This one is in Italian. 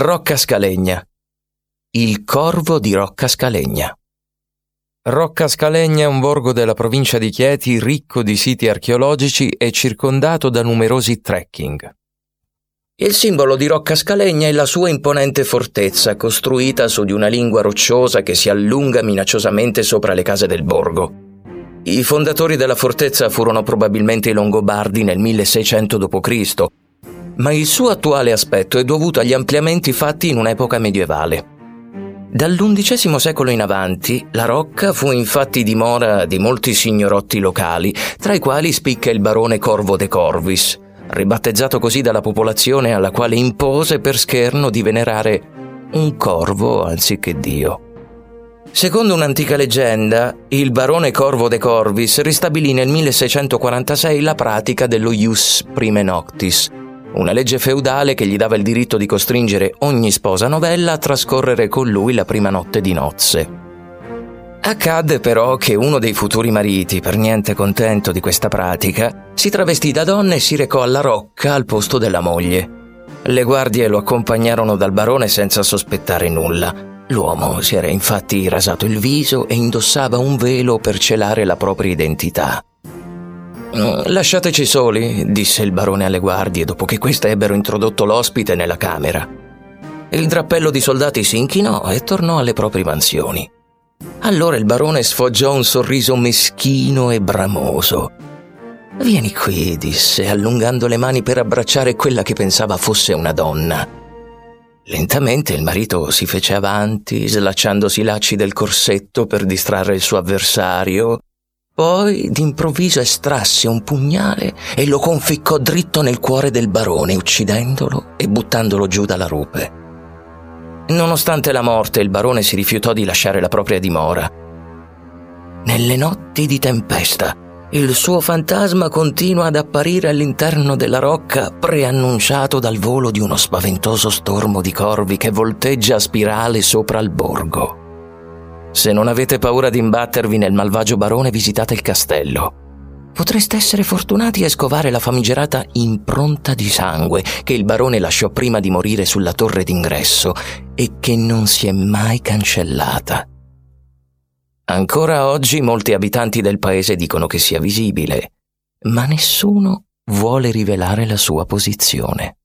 Rocca Scalegna. Il corvo di Rocca Scalegna. Rocca Scalegna è un borgo della provincia di Chieti ricco di siti archeologici e circondato da numerosi trekking. Il simbolo di Rocca Scalegna è la sua imponente fortezza, costruita su di una lingua rocciosa che si allunga minacciosamente sopra le case del borgo. I fondatori della fortezza furono probabilmente i Longobardi nel 1600 d.C., ma il suo attuale aspetto è dovuto agli ampliamenti fatti in un'epoca medievale. Dall'undicesimo secolo in avanti, la Rocca fu infatti dimora di molti signorotti locali, tra i quali spicca il barone Corvo de Corvis, ribattezzato così dalla popolazione alla quale impose per scherno di venerare un corvo anziché Dio. Secondo un'antica leggenda, il barone Corvo de Corvis ristabilì nel 1646 la pratica dello ius prime noctis, una legge feudale che gli dava il diritto di costringere ogni sposa novella a trascorrere con lui la prima notte di nozze. Accadde però che uno dei futuri mariti, per niente contento di questa pratica, si travestì da donna e si recò alla rocca al posto della moglie. Le guardie lo accompagnarono dal barone senza sospettare nulla. L'uomo si era infatti rasato il viso e indossava un velo per celare la propria identità. Lasciateci soli, disse il barone alle guardie dopo che queste ebbero introdotto l'ospite nella camera. Il drappello di soldati si inchinò e tornò alle proprie mansioni. Allora il barone sfoggiò un sorriso meschino e bramoso. Vieni qui, disse, allungando le mani per abbracciare quella che pensava fosse una donna. Lentamente il marito si fece avanti, slacciandosi i lacci del corsetto per distrarre il suo avversario, poi d'improvviso estrasse un pugnale e lo conficcò dritto nel cuore del barone, uccidendolo e buttandolo giù dalla rupe. Nonostante la morte, il barone si rifiutò di lasciare la propria dimora. Nelle notti di tempesta, il suo fantasma continua ad apparire all'interno della rocca, preannunciato dal volo di uno spaventoso stormo di corvi che volteggia a spirale sopra il borgo. Se non avete paura di imbattervi nel malvagio barone, visitate il castello. Potreste essere fortunati a scovare la famigerata impronta di sangue che il barone lasciò prima di morire sulla torre d'ingresso e che non si è mai cancellata. Ancora oggi molti abitanti del paese dicono che sia visibile, ma nessuno vuole rivelare la sua posizione.